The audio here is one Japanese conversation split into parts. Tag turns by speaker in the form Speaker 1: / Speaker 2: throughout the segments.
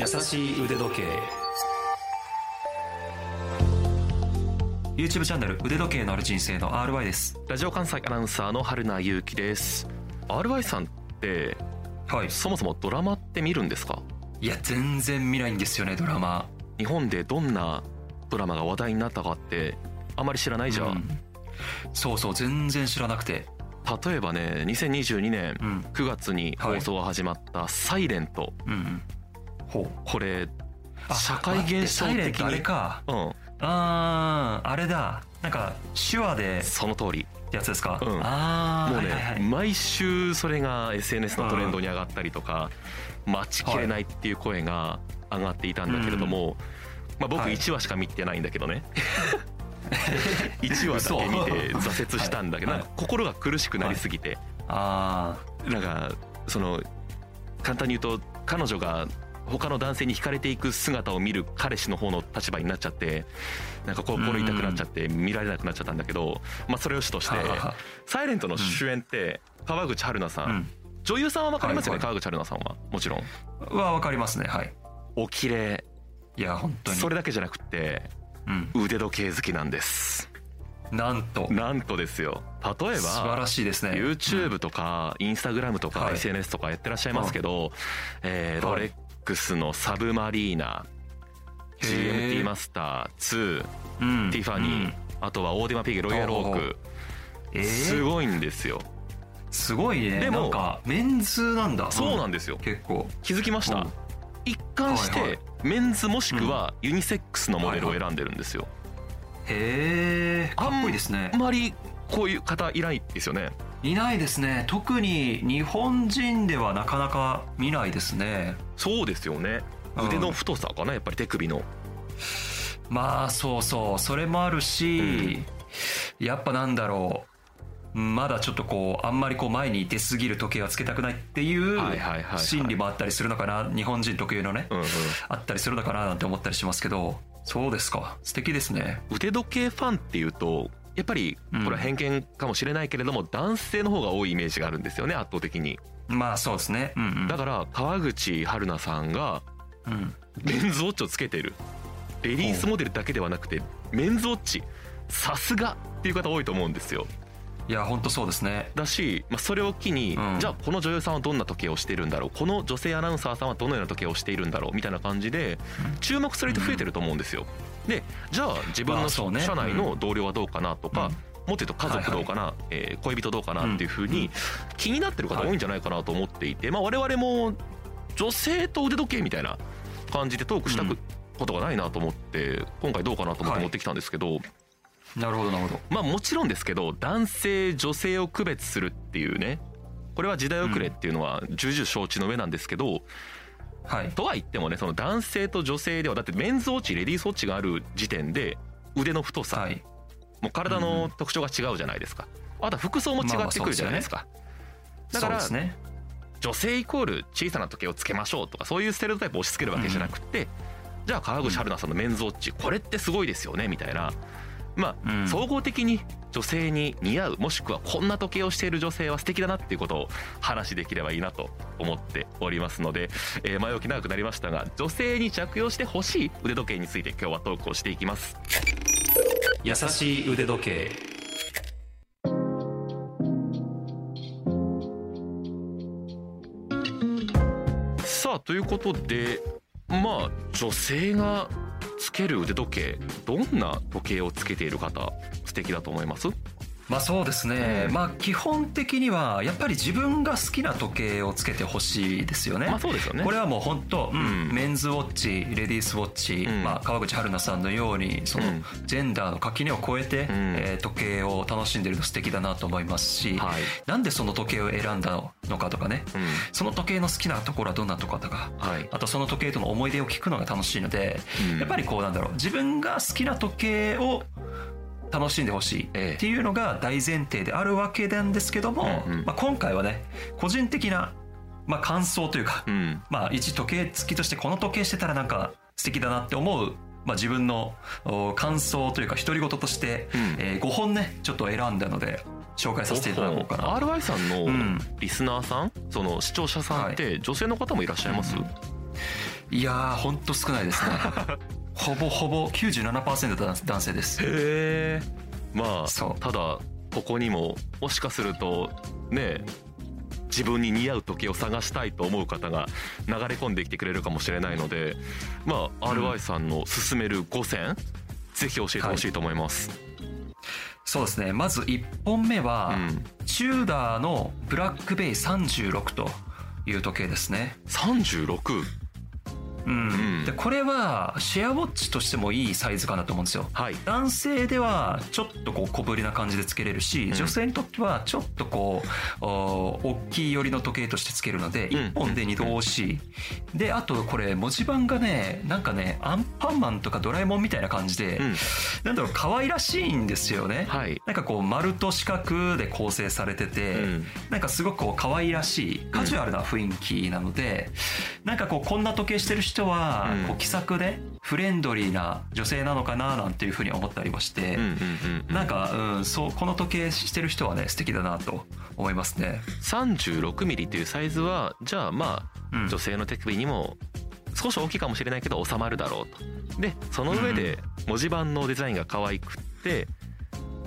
Speaker 1: 優しい腕時計。YouTube チャンネル腕時計のある人生の RY です。
Speaker 2: ラジオ関西アナウンサーの春名優樹です。RY さんって
Speaker 1: はい。
Speaker 2: そもそもドラマって見るんですか？
Speaker 1: いや全然見ないんですよねドラマ。
Speaker 2: 日本でどんなドラマが話題になったかってあまり知らないじゃん、
Speaker 1: うん。そうそう全然知らなくて。
Speaker 2: 例えばね2022年
Speaker 1: うん
Speaker 2: 9月に放送が始まった「サイレント。
Speaker 1: うん
Speaker 2: これ
Speaker 1: あ
Speaker 2: 社会現象
Speaker 1: 待ってサイレントあれ
Speaker 2: 的に
Speaker 1: か。
Speaker 2: うん。
Speaker 1: あーあれだ。なんか手話で。
Speaker 2: その通り。
Speaker 1: やつですか、
Speaker 2: うん。
Speaker 1: ああ
Speaker 2: もうね、
Speaker 1: はいはいはい。
Speaker 2: 毎週それが SNS のトレンドに上がったりとか、待ちきれないっていう声が上がっていたんだけれども、まあ、僕
Speaker 1: はい。
Speaker 2: 1話しか見てないんだけどね、1話だけ見て挫折したんだけど、
Speaker 1: はい。
Speaker 2: なんか心が苦しくなりすぎて、
Speaker 1: あ
Speaker 2: なんかその簡単に言うと彼女が他の男性に惹かれていく姿を見る彼氏の方の立場になっちゃってなんか心痛くなっちゃって見られなくなっちゃったんだけど、まあ、それを主として
Speaker 1: ははは「
Speaker 2: サイレントの主演って川口春奈さん、
Speaker 1: うん。
Speaker 2: 女優さんは分かりますよね、
Speaker 1: はい
Speaker 2: 川口春奈さんは。もちろん。
Speaker 1: はわかりますね。はい。
Speaker 2: お綺麗。
Speaker 1: いや本当に。
Speaker 2: それだけじゃなくって
Speaker 1: うん。
Speaker 2: 腕時計好きなんです。
Speaker 1: なんと。
Speaker 2: なんとですよ。例えば
Speaker 1: 素晴らしいですね。
Speaker 2: YouTube とか Instagram とか
Speaker 1: はい。
Speaker 2: SNS とかやってらっしゃいますけど、えロレックスのサブマリーナ GMT マスター2、
Speaker 1: うん。
Speaker 2: ティファニー、あとはオーデマピゲロイヤルオーク。
Speaker 1: えー？
Speaker 2: すごいんですよ。
Speaker 1: すごいね。
Speaker 2: でも
Speaker 1: メンズなんだ。
Speaker 2: そうなんんですよ。
Speaker 1: 結構。
Speaker 2: 気づきました？
Speaker 1: うん。
Speaker 2: 一貫してメンズもしくはユニセックスのモデルを選んでるんですよ。
Speaker 1: へえかっこいいですね。
Speaker 2: あんまりこういう方いないですよね。
Speaker 1: いないですね。特に日本人ではなかなか見ないですね
Speaker 2: そうですよね。
Speaker 1: うん。
Speaker 2: 腕の太さかなやっぱり手首の。
Speaker 1: まあそうそう。それもあるし、やっぱなんだろう。まだちょっとこうあんまりこう前に出過ぎる時計はつけたくないっていう
Speaker 2: はいはいはいはい。
Speaker 1: 心理もあったりするのかな。日本人特有のね、
Speaker 2: うんうん。
Speaker 1: あったりするのかななんて思ったりしますけど。そうですか。素敵ですね。
Speaker 2: 腕時計ファンっていうとやっぱり
Speaker 1: うん
Speaker 2: これは偏見かもしれないけれども、男性の方が多いイメージがあるんですよね圧倒的に
Speaker 1: まあそうですね。うんうん。
Speaker 2: だから川口春奈さんが
Speaker 1: うん。
Speaker 2: メンズウォッチをつけてる。レディースモデルだけではなくてメンズウォッチ。さすがっていう方多いと思うんですよ。
Speaker 1: いや本当そうですね。
Speaker 2: だし、まあ、それを機に、
Speaker 1: うん。
Speaker 2: じゃあこの女優さんはどんな時計をしているんだろう。この女性アナウンサーさんはどのような時計をしているんだろう。みたいな感じで注目されて増えてると思うんですよ。でじゃあ自分の社内の同僚はどうかなとか、
Speaker 1: うん
Speaker 2: もっと言うと家族どうかな、えー恋人どうかなっていうふうに気になってる方多いんじゃないかなと思っていて、まあ、我々も女性と腕時計みたいな感じでトークしたことがないなと思って今回どうかなと思って持ってきたんですけど、
Speaker 1: なるほどなるほど。
Speaker 2: まあもちろんですけど男性女性を区別するっていうねこれは時代遅れっていうのは重々承知の上なんですけど、
Speaker 1: はい。
Speaker 2: とは言ってもねその男性と女性ではだってメンズウォッチレディースウォッチがある時点で腕の太さ、
Speaker 1: はい
Speaker 2: もう体の特徴が違うじゃないですか。あとは服装も違ってくるじゃないですか、だから
Speaker 1: そうですね。
Speaker 2: 女性イコール小さな時計をつけましょうとかそういうステレオタイプを押し付けるわけじゃなくて、じゃあ川口春奈さんのメンズウォッチこれってすごいですよねみたいな。まあ、
Speaker 1: うん。
Speaker 2: 総合的に女性に似合うもしくはこんな時計をしている女性は素敵だなっていうことを話できればいいなと思っておりますので、えー前置き長くなりましたが女性に着用してほしい腕時計について今日はトークをしていきます
Speaker 1: 優しい腕時計。
Speaker 2: さあということでまあ女性がつける腕時計どんな時計をつけている方素敵だと思います？
Speaker 1: まあそうですね、
Speaker 2: うん
Speaker 1: まあ基本的にはやっぱり自分が好きな時計をつけてほしいですよね、
Speaker 2: まあそうですよね。
Speaker 1: これはもう本当、うん
Speaker 2: うん。
Speaker 1: メンズウォッチレディースウォッチ、
Speaker 2: うん。
Speaker 1: まあ、川口春奈さんのようにその
Speaker 2: うん。
Speaker 1: ジェンダーの垣根を越えて、
Speaker 2: ん。
Speaker 1: えー時計を楽しんでるの素敵だなと思いますし、
Speaker 2: はい。
Speaker 1: なんでその時計を選んだのかとかね。
Speaker 2: うん。
Speaker 1: その時計の好きなところはどんなところとか。
Speaker 2: はい。
Speaker 1: あとその時計との思い出を聞くのが楽しいので、
Speaker 2: うん。
Speaker 1: やっぱりこうなんだろう。自分が好きな時計を楽しんでほしい。
Speaker 2: ええ。
Speaker 1: っていうのが大前提であるわけなんですけども、
Speaker 2: うんうん。
Speaker 1: まあ、今回はね個人的な、まあ、感想というか、
Speaker 2: うん。
Speaker 1: まあ一時計付きとしてこの時計してたらなんか素敵だなって思う、まあ、自分のお感想というか独り言として、
Speaker 2: うん。
Speaker 1: え5本ねちょっと選んだので紹介させていただこうかな。
Speaker 2: RY さんの
Speaker 1: うん。
Speaker 2: リスナーさんその視聴者さんって女性の方もいらっしゃいます、
Speaker 1: いやーほんと少ないですね ほぼほぼ97%男男性です。
Speaker 2: へえまあただここにももしかするとね自分に似合う時計を探したいと思う方が流れ込んできてくれるかもしれないのでまあ RY さんの勧める5選、ぜひ教えてほしいと思います、
Speaker 1: そうですね。まず1本目は、
Speaker 2: うん。
Speaker 1: チューダーのブラックベイ36という時計ですね。
Speaker 2: 36
Speaker 1: うん、
Speaker 2: うん
Speaker 1: でこれはシェアウォッチとしてもいいサイズかなと思うんですよ。
Speaker 2: はい。
Speaker 1: 男性ではちょっとこう小ぶりな感じでつけれるし、
Speaker 2: うん。
Speaker 1: 女性にとってはちょっとこうお大きい寄りの時計としてつけるので
Speaker 2: うん。
Speaker 1: 1本で2度押しであとこれ文字盤がねなんかねアンパンマンとかドラえもんみたいな感じで、
Speaker 2: うん。
Speaker 1: なんだろう可愛らしいんですよね、
Speaker 2: はい。
Speaker 1: なんかこう丸と四角で構成されてて、
Speaker 2: うん。
Speaker 1: なんかすごくこう可愛らしいカジュアルな雰囲気なので、なんかこうこんな時計してる人は
Speaker 2: うん。
Speaker 1: こう気さくでフレンドリーな女性なのかななんていうふうに思ったりもして、なんか、うん、そうこの時計してる人はね素敵だなと思いますね。
Speaker 2: 36ミリというサイズはじゃあまあ
Speaker 1: うん。
Speaker 2: 女性の手首にも少し大きいかもしれないけど収まるだろうと。でその上で文字盤のデザインが可愛くって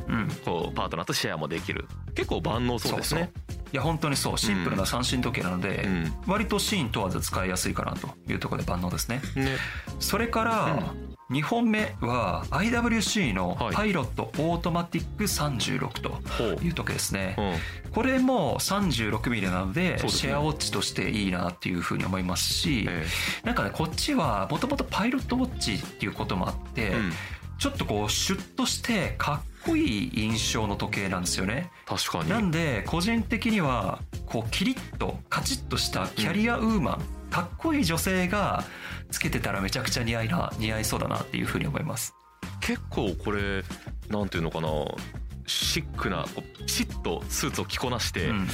Speaker 1: うん。
Speaker 2: こうパートナーとシェアもできる。結構万能そうですね
Speaker 1: いや本当にそうシンプルな三振時計なので、
Speaker 2: うん。
Speaker 1: 割とシーン問わず使いやすいかなというところで万能ですね。
Speaker 2: ね。
Speaker 1: それから2本目は IWC の
Speaker 2: はい。
Speaker 1: パイロットオートマティック36という時計ですね。
Speaker 2: うん。
Speaker 1: これも 36mm なのでシェアウォッチとしていいなっていうふうに思いますし
Speaker 2: え
Speaker 1: なんかねこっちはもともとパイロットウォッチっていうこともあって
Speaker 2: えうん。
Speaker 1: ちょっとこうシュッとしてかっこいい印象の時計なんですよね。
Speaker 2: 確かに。
Speaker 1: なんで個人的にはこうキリッとカチッとしたキャリアウーマン、かっこいい女性がつけてたらめちゃくちゃ似合いな似合いそうだなっていうふうに思います。
Speaker 2: 結構これなんていうのかな。シックなピシッとスーツを着こなして
Speaker 1: うん。
Speaker 2: っ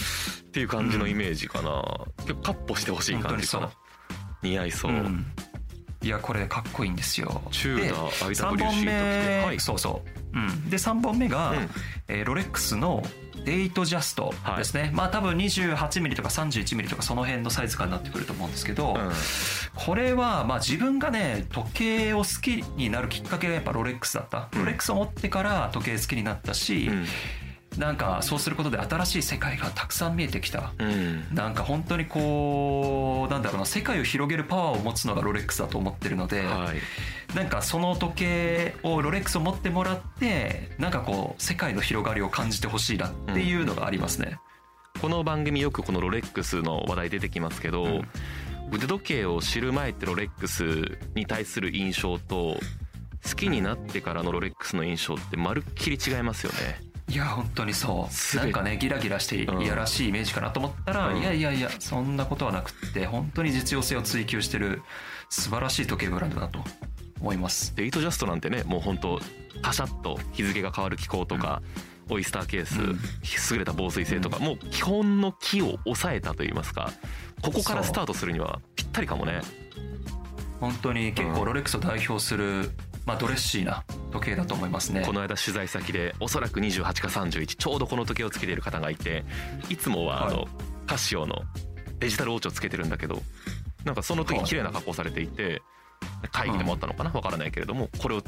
Speaker 2: ていう感じのイメージかな、結構カッポしてほしい感じかな。
Speaker 1: 本
Speaker 2: 似合いそう、
Speaker 1: うんいやこれかっこいいんですよ。
Speaker 2: チューダー
Speaker 1: で
Speaker 2: IWC
Speaker 1: 3本
Speaker 2: ときて。
Speaker 1: 目、
Speaker 2: はい。
Speaker 1: そうそう、うん、で3本目が、
Speaker 2: うん。
Speaker 1: えーロレックスのデイトジャストですね、まあ多分 28mm とか 31mm とかその辺のサイズ感になってくると思うんですけど、
Speaker 2: うん。
Speaker 1: これはまあ自分がね時計を好きになるきっかけがやっぱロレックスだった、
Speaker 2: うん。
Speaker 1: ロレックスを持ってから時計好きになったし、なんかそうすることで新しい世界がたくさん見えてきた。
Speaker 2: うん。うん
Speaker 1: なんか本当にこうなんだろうな世界を広げるパワーを持つのがロレックスだと思ってるので、
Speaker 2: はい。
Speaker 1: なんかその時計をロレックスを持ってもらってなんかこう世界の広がりを感じてほしいなっていうのがありますね。
Speaker 2: この番組よくこのロレックスの話題出てきますけど、
Speaker 1: うん。
Speaker 2: 腕時計を知る前ってロレックスに対する印象と好きになってからのロレックスの印象ってまるっきり違いますよね
Speaker 1: いや本当にそう。なんかねギラギラしていやらしいイメージかなと思ったら、
Speaker 2: うん。
Speaker 1: いやいやいやそんなことはなくって本当に実用性を追求してる素晴らしい時計ブランドだと思います。
Speaker 2: でイートジャストなんてねもう本当カシャッと日付が変わる機構とか、オイスターケース、
Speaker 1: うん。
Speaker 2: 優れた防水性とか、もう基本の木を抑えたといいますかここからスタートするにはぴったりかもね。
Speaker 1: 本当に結
Speaker 2: うん。
Speaker 1: 構ロレックスを代表する、まあ、ドレッシーな時計だと思いますね。
Speaker 2: この間取材先でおそらく28か31ちょうどこの時計をつけている方がいていつもはあの、
Speaker 1: はい
Speaker 2: カシオのデジタルウォッチをつけてるんだけどなんかその時綺麗な格好されていて会議でもあったのかなわからないけれどもこれを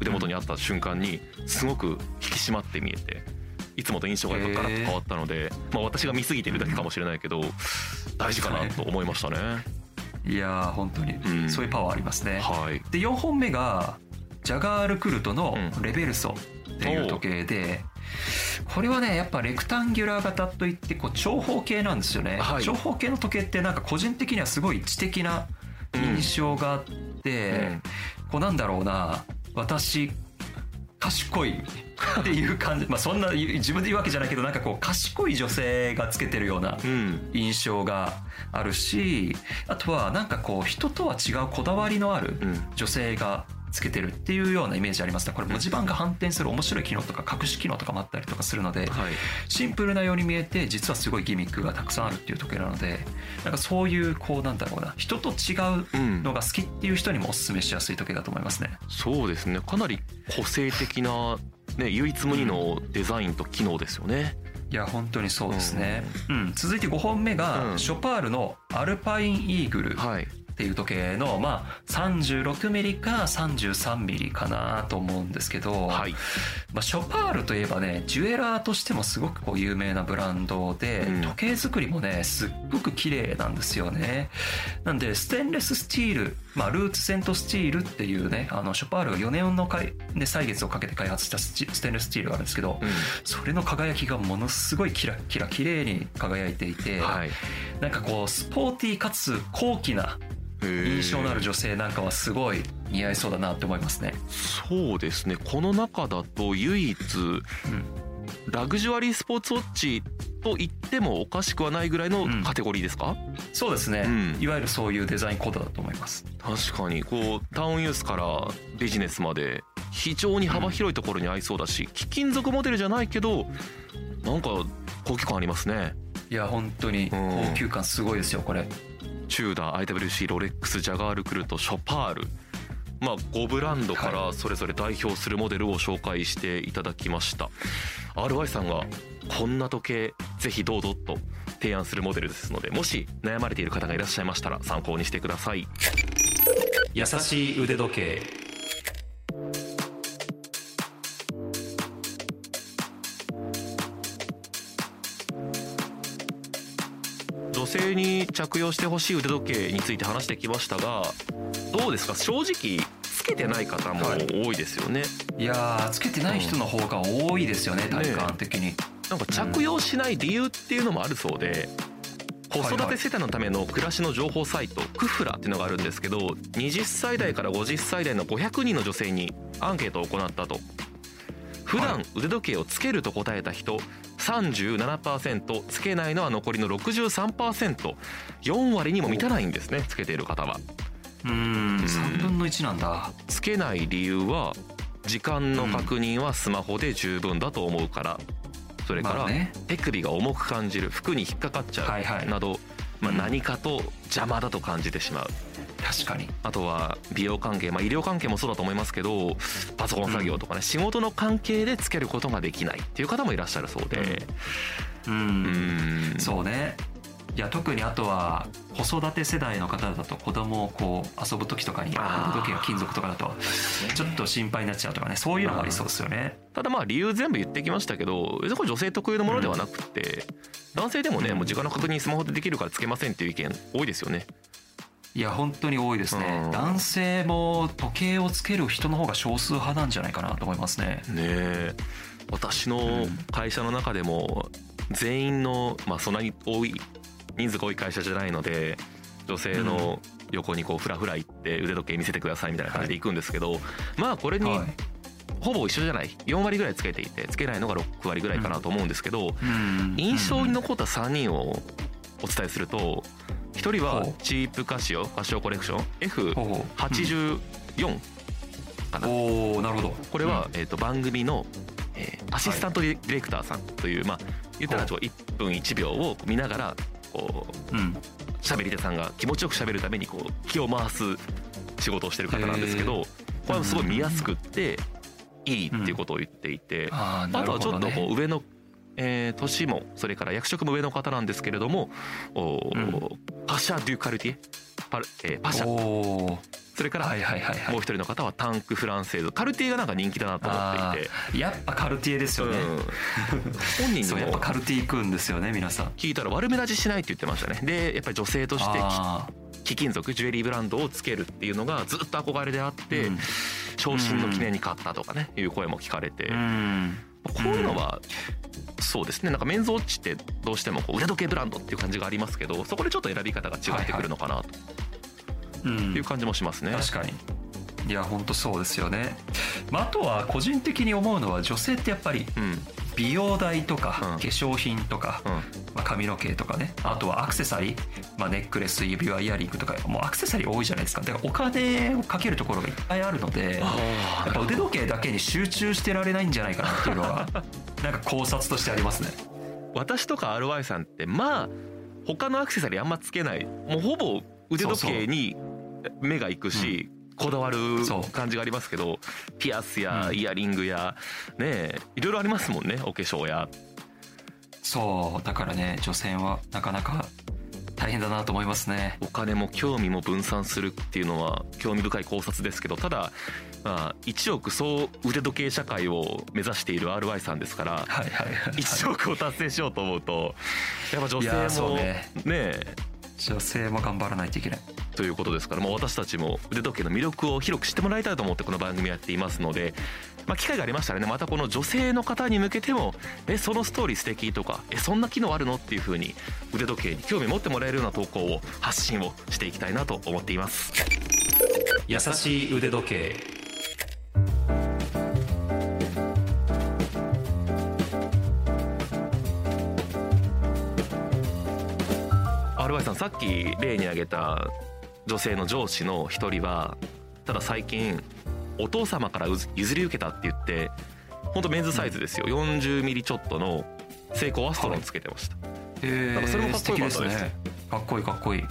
Speaker 2: 腕元にあった瞬間にすごく引き締まって見えていつもと印象がガラッと変わったので、まあ、私が見過ぎてるだけかもしれないけど大事かなと思いましたね。
Speaker 1: いやー本当に、
Speaker 2: ん。
Speaker 1: そういうパワーありますね。
Speaker 2: はい。
Speaker 1: で4本目がジャガールクルトの
Speaker 2: うん。
Speaker 1: レベルソっていう時計で、これはねやっぱレクタンギュラー型といってこう長方形なんですよね、
Speaker 2: はい。
Speaker 1: 長方形の時計ってなんか個人的にはすごい知的な印象があって、
Speaker 2: うん。
Speaker 1: こうなんだろうな私賢いっていう感じ。まあそんな自分で言うわけじゃないけどなんかこう賢い女性がつけてるような
Speaker 2: うん。
Speaker 1: 印象があるしあとはなんかこう人とは違うこだわりのある
Speaker 2: うん。
Speaker 1: 女性がつけてるっていうようなイメージありますね。これ文字盤が反転する面白い機能とか隠し機能とかもあったりとかするので
Speaker 2: はい。
Speaker 1: シンプルなように見えて実はすごいギミックがたくさんあるっていう時計なのでなんかそういうこうなんだろうな人と違う
Speaker 2: うん
Speaker 1: のが好きっていう人にもおすすめしやすい時計だと思いますね。
Speaker 2: そうですね。かなり個性的な、ね、唯一無二のデザインと機能ですよね。
Speaker 1: いや本当にそうですね、うん。続いて5本目が、
Speaker 2: うん。
Speaker 1: ショパールのアルパインイーグル。
Speaker 2: はい、
Speaker 1: っていう時計の、まあ、36ミリか33ミリかなと思うんですけど、
Speaker 2: はい
Speaker 1: まあ、ショパールといえばねジュエラーとしてもすごくこう有名なブランドで、
Speaker 2: うん
Speaker 1: 時計作りもねすっごく綺麗なんですよねなんでステンレススチール、まあ、ルーツセントスチールっていうねあのショパールが4年のかい、ね、歳月をかけて開発したステンレススチールがあるんですけど、
Speaker 2: うん
Speaker 1: それの輝きがものすごいキラキラ綺麗に輝いていて、
Speaker 2: はい
Speaker 1: なんかこうスポーティーかつ高貴な印象のある女性なんかはすごい似合いそうだなって思いますね。
Speaker 2: そうですね。この中だと唯一
Speaker 1: うん。
Speaker 2: ラグジュアリースポーツウォッチと言ってもおかしくはないぐらいの
Speaker 1: うん。
Speaker 2: カテゴリーですか、
Speaker 1: そうですね、
Speaker 2: うん。
Speaker 1: いわゆるそういうデザインコードだと思います。
Speaker 2: 確かに。こうタウンユースからビジネスまで非常に幅広いところに合いそうだし貴金属モデルじゃないけどなんか高級感ありますね。
Speaker 1: いや本当に高級感すごいですよこれ。
Speaker 2: チューダー IWC ロレックスジャガールクルトショパールまあ5ブランドからそれぞれ代表するモデルを紹介していただきました。RY さんがこんな時計ぜひどうぞと提案するモデルですのでもし悩まれている方がいらっしゃいましたら参考にしてください。
Speaker 1: 優しい腕時計。
Speaker 2: 女性に着用してほしい腕時計について話してきましたがどうですか？正直つけてない方も多いですよね、
Speaker 1: いやーつけてない人の方が多いですよね、体感的に。
Speaker 2: なんか着用しない理由っていうのもあるそうで、子育て世帯のための暮らしの情報サイトクフラっていうのがあるんですけど20歳代から50歳代の500人の女性にアンケートを行ったと。普段腕時計をつけると答えた人37%つけないのは残りの 63%4 割にも満たないんですねつけている方は。
Speaker 1: うーん。3分の1なんだ。
Speaker 2: つけない理由は時間の確認はスマホで十分だと思うから。それから手首が重く感じる服に引っかかっちゃ
Speaker 1: はいはい。
Speaker 2: うなど、ま何かと邪魔だと感じてしまう
Speaker 1: 確かに。
Speaker 2: あとは美容関係、まあ、医療関係もそうだと思いますけどパソコン作業とかね、仕事の関係でつけることができないっていう方もいらっしゃるそうで
Speaker 1: う。
Speaker 2: うんん
Speaker 1: そうね。いや特にあとは子育て世代の方だと子供をこう遊ぶ時とかに
Speaker 2: あー
Speaker 1: 腕時計が金属とかだとちょっと心配になっちゃうとかねそういうのがありそうですよね。
Speaker 2: ただまあ理由全部言ってきましたけど別にこれ女性特有のものではなくて、男性でもねもう時間の確認スマホでできるからつけませんっていう意見多いですよね
Speaker 1: いや本当に多いですね、
Speaker 2: うん。
Speaker 1: 男性も時計をつける人の方が少数派なんじゃないかなと思いますね。
Speaker 2: ねえ。私の会社の中でも全員のまあそんなに多い人数が多い会社じゃないので女性の横にこうフラフラ行って腕時計見せてくださいみたいな感じで行くんですけど、まあこれに
Speaker 1: はい。
Speaker 2: ほぼ一緒じゃない。4割ぐらいつけていてつけないのが6割ぐらいかなと思うんですけど、
Speaker 1: うん。
Speaker 2: 印象に残った3人をお伝えすると1人はチープカシオカシオコレクション
Speaker 1: ほうほう。
Speaker 2: F84 かな、
Speaker 1: おおなるほど。
Speaker 2: これは、えー、と番組の、えーアシスタントディレクターさんという、まあ言ったら
Speaker 1: ほ
Speaker 2: 1分1秒を見ながらこう
Speaker 1: うん。
Speaker 2: 喋り手さんが気持ちよく喋るためにこう気を回す仕事をしてる方なんですけ
Speaker 1: へ
Speaker 2: どこれはすごい見やすくっていいっていうことを言っていて、
Speaker 1: あ
Speaker 2: とはちょっとこう上の、えー年もそれから役職も上の方なんですけれども、おーパシャ・デュ・カルティエパル、えーパシャ。それから
Speaker 1: はいはいはいはい。
Speaker 2: もう一人の方はタンク・フランセーズカルティエがなんか人気だなと思
Speaker 1: あ
Speaker 2: っていて。
Speaker 1: ーやっぱカルティエですよね、
Speaker 2: うん。本人
Speaker 1: そうやっぱ
Speaker 2: にも
Speaker 1: カルティエ行くんですよね皆さん。
Speaker 2: 聞いたら悪目立ちしないって言ってましたね。でやっぱり女性として
Speaker 1: あ
Speaker 2: 貴金属ジュエリーブランドをつけるっていうのがずっと憧れであって、
Speaker 1: うん。
Speaker 2: 昇進の記念に買ったとかねいう声も聞かれて、
Speaker 1: ーうん
Speaker 2: こういうのはそうですね。なんかメンズウォッチってどうしてもこう腕時計ブランドっていう感じがありますけどそこでちょっと選び方が違ってくるのかなと。
Speaker 1: うん。
Speaker 2: いう感じもしますね。
Speaker 1: 確かに。いや本当そうですよね、まあ、あとは個人的に思うのは女性ってやっぱり
Speaker 2: うん
Speaker 1: 美容代とか、
Speaker 2: うん。
Speaker 1: 化粧品とか、
Speaker 2: うん。
Speaker 1: まあ、髪の毛とかね。あとはアクセサリー、まあ、ネックレス指輪イヤリングとかもうアクセサリー多いじゃないですか。だからお金をかけるところがいっぱいあるので
Speaker 2: あ
Speaker 1: やっぱ腕時計だけに集中してられないんじゃないかなっていうのが なんか考察としてありますね。
Speaker 2: 私とか RY さんってまあ他のアクセサリーあんまつけない。もうほぼ腕時計に目がいくしこだわる感じがありますけどピアスや
Speaker 1: うん。
Speaker 2: イヤリングやねえいろいろありますもんねお化粧や。
Speaker 1: そうだからね女性はなかなか大大変だなと思いますね。
Speaker 2: お金も興味も分散するっていうのは興味深い考察ですけどただまあ1億総腕時計社会を目指している RY さんですから
Speaker 1: はいはいはい
Speaker 2: 1億を達成しようと思うとやっぱ女性も
Speaker 1: ね女性も頑張らないといけない
Speaker 2: ということですから、まあ、私たちも腕時計の魅力を広く知ってもらいたいと思ってこの番組やっていますので、まあ、機会がありましたらねまたこの女性の方に向けても「えそのストーリー素敵とか「えそんな機能あるの?」っていう風に腕時計に興味持ってもらえるような投稿を発信をしていきたいなと思っています
Speaker 1: 優しい腕時計
Speaker 2: さっき例に挙げた女性の上司の一人はただ最近お父様から譲り受けたって言って本当メンズサイズですよ、40ミリちょっとのセイコーアストロンつけてました、
Speaker 1: え
Speaker 2: なんかそれもかっこよかったです
Speaker 1: ね。かっこいいかっこいい。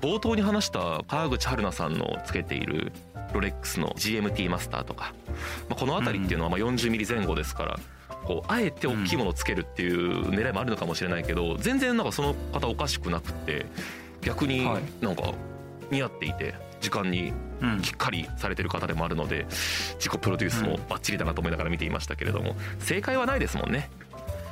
Speaker 2: 冒頭に話した川口春奈さんのつけているロレックスの GMT マスターとか、まあ、この辺りっていうのはまあ40ミリ前後ですからこうあえて大きいものをつけるっていう狙いもあるのかもしれないけど全然なんかその方おかしくなくって逆に
Speaker 1: はい。
Speaker 2: なんか似合っていて時間に
Speaker 1: うん。
Speaker 2: きっかりされてる方でもあるので自己プロデュースもバッチリだなと思いながら見ていましたけれども正解はないですもんね。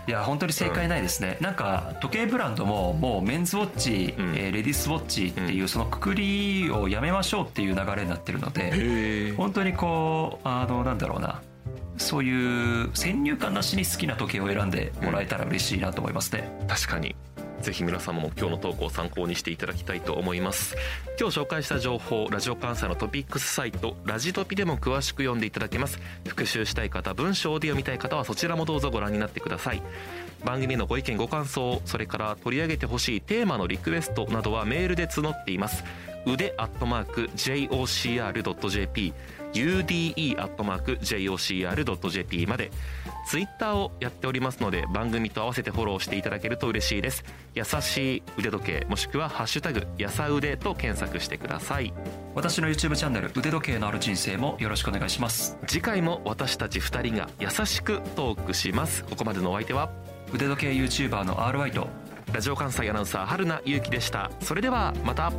Speaker 1: いや本当に正解ないですね、なんか時計ブランドももうメンズウォッチ、
Speaker 2: うん。
Speaker 1: えーレディースウォッチっていううそのくくりをやめましょうっていう流れになってるので、本当にこうあのなんだろうなそういう先入観なしに好きな時計を選んでもらえたら嬉しいなと思いますね、
Speaker 2: 確かに。ぜひ皆様も今日の投稿を参考にしていただきたいと思います。今日紹介した情報ラジオ関西のトピックスサイトラジトピでも詳しく読んでいただけます。復習したい方文章で読みたい方はそちらもどうぞご覧になってください。番組のご意見ご感想それから取り上げてほしいテーマのリクエストなどはメールで募っています。腕アットマーク JOCR.jp ude アットマーク JOCR.jp までツイッターをやっておりますので番組と合わせてフォローしていただけると嬉しいです。優しい腕時計もしくは「ハッシュタグやさ腕」と検索してください。
Speaker 1: 私の YouTube チャンネル腕時計のある人生もよろしくお願いします。
Speaker 2: 次回も私たち2人が優しくトークします。ここまでのお相手は
Speaker 1: 腕時計 YouTuber の RY と
Speaker 2: ラジオ関西アナウンサー春名優希でした。それではまた